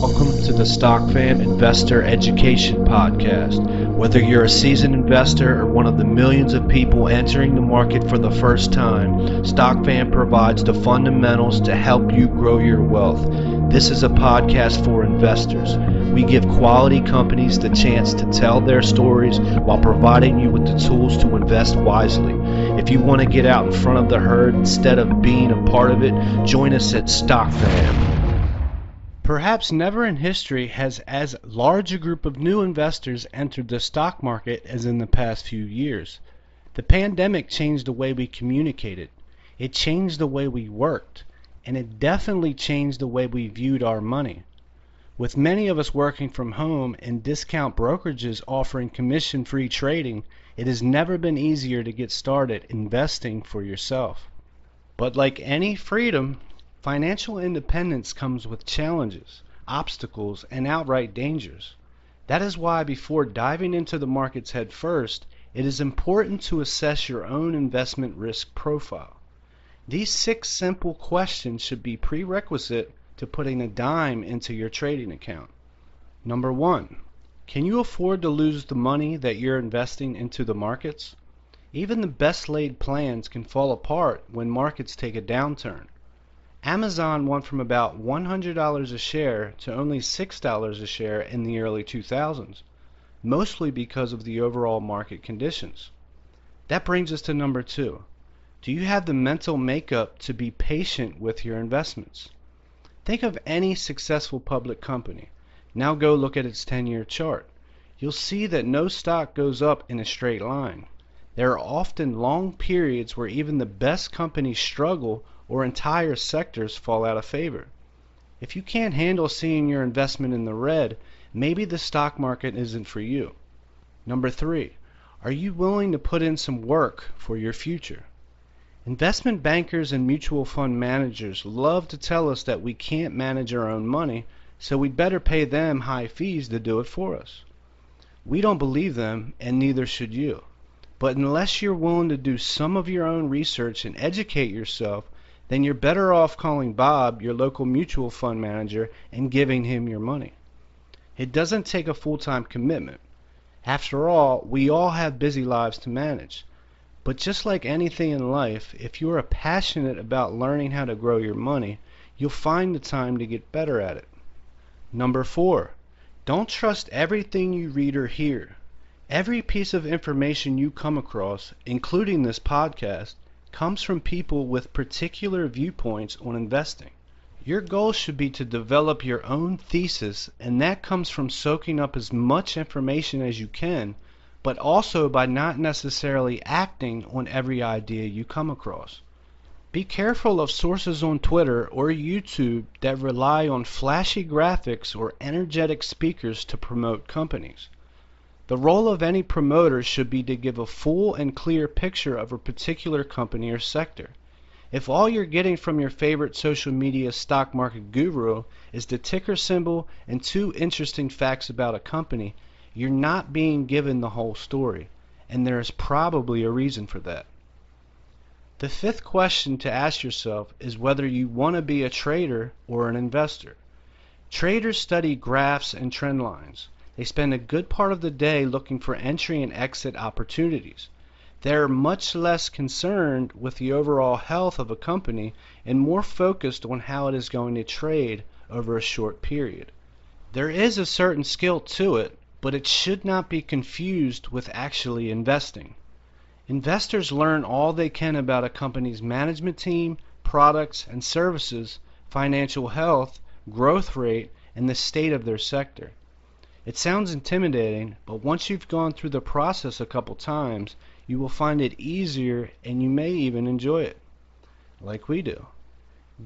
Welcome to the StockFam Investor Education Podcast. Whether you're a seasoned investor or one of the millions of people entering the market for the first time, StockFam provides the fundamentals to help you grow your wealth. This is a podcast for investors. We give quality companies the chance to tell their stories while providing you with the tools to invest wisely. If you want to get out in front of the herd instead of being a part of it, join us at StockFam. Perhaps never in history has as large a group of new investors entered the stock market as in the past few years. The pandemic changed the way we communicated. It changed the way we worked. And it definitely changed the way we viewed our money. With many of us working from home and discount brokerages offering commission free trading, it has never been easier to get started investing for yourself. But like any freedom, Financial independence comes with challenges, obstacles, and outright dangers. That is why before diving into the markets head first, it is important to assess your own investment risk profile. These six simple questions should be prerequisite to putting a dime into your trading account. Number one, can you afford to lose the money that you're investing into the markets? Even the best laid plans can fall apart when markets take a downturn. Amazon went from about $100 a share to only $6 a share in the early 2000s, mostly because of the overall market conditions. That brings us to number two. Do you have the mental makeup to be patient with your investments? Think of any successful public company. Now go look at its 10 year chart. You'll see that no stock goes up in a straight line. There are often long periods where even the best companies struggle or entire sectors fall out of favor. If you can't handle seeing your investment in the red, maybe the stock market isn't for you. Number three, are you willing to put in some work for your future? Investment bankers and mutual fund managers love to tell us that we can't manage our own money, so we'd better pay them high fees to do it for us. We don't believe them, and neither should you. But unless you're willing to do some of your own research and educate yourself, then you're better off calling Bob, your local mutual fund manager, and giving him your money. It doesn't take a full time commitment. After all, we all have busy lives to manage. But just like anything in life, if you are passionate about learning how to grow your money, you'll find the time to get better at it. Number four, don't trust everything you read or hear. Every piece of information you come across, including this podcast, comes from people with particular viewpoints on investing. Your goal should be to develop your own thesis, and that comes from soaking up as much information as you can, but also by not necessarily acting on every idea you come across. Be careful of sources on Twitter or YouTube that rely on flashy graphics or energetic speakers to promote companies. The role of any promoter should be to give a full and clear picture of a particular company or sector. If all you're getting from your favorite social media stock market guru is the ticker symbol and two interesting facts about a company, you're not being given the whole story, and there is probably a reason for that. The fifth question to ask yourself is whether you want to be a trader or an investor. Traders study graphs and trend lines. They spend a good part of the day looking for entry and exit opportunities. They are much less concerned with the overall health of a company and more focused on how it is going to trade over a short period. There is a certain skill to it, but it should not be confused with actually investing. Investors learn all they can about a company's management team, products and services, financial health, growth rate, and the state of their sector. It sounds intimidating, but once you've gone through the process a couple times, you will find it easier and you may even enjoy it, like we do.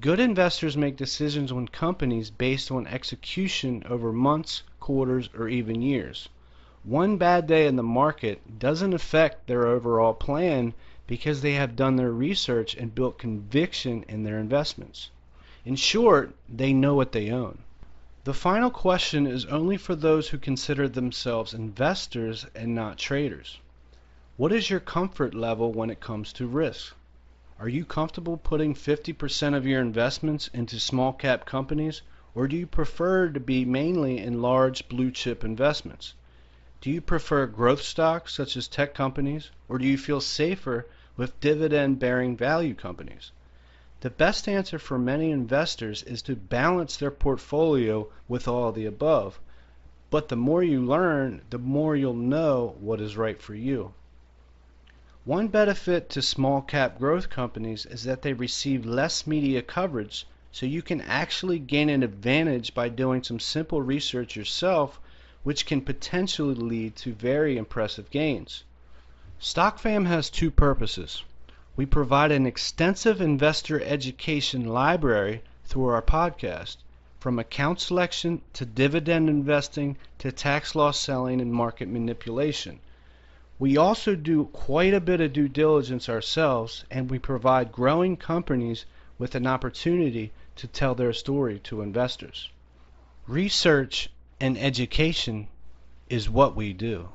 Good investors make decisions on companies based on execution over months, quarters, or even years. One bad day in the market doesn't affect their overall plan because they have done their research and built conviction in their investments. In short, they know what they own. The final question is only for those who consider themselves investors and not traders. What is your comfort level when it comes to risk? Are you comfortable putting 50% of your investments into small cap companies Or do you prefer to be mainly in large blue chip investments? Do you prefer growth stocks such as tech companies, or do you feel safer with dividend bearing value companies? The best answer for many investors is to balance their portfolio with all the above. But the more you learn, the more you'll know what is right for you. One benefit to small cap growth companies is that they receive less media coverage, so you can actually gain an advantage by doing some simple research yourself, which can potentially lead to very impressive gains. StockFam has two purposes. We provide an extensive investor education library through our podcast, from account selection to dividend investing to tax loss selling and market manipulation. We also do quite a bit of due diligence ourselves, and we provide growing companies with an opportunity to tell their story to investors. Research and education is what we do.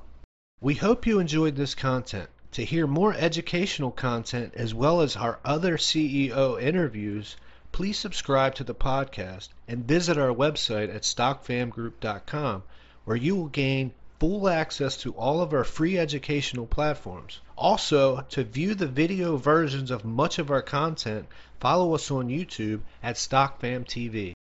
We hope you enjoyed this content. To hear more educational content as well as our other CEO interviews, please subscribe to the podcast and visit our website at stockfamgroup.com where you will gain full access to all of our free educational platforms. Also, to view the video versions of much of our content, follow us on YouTube at StockFam TV.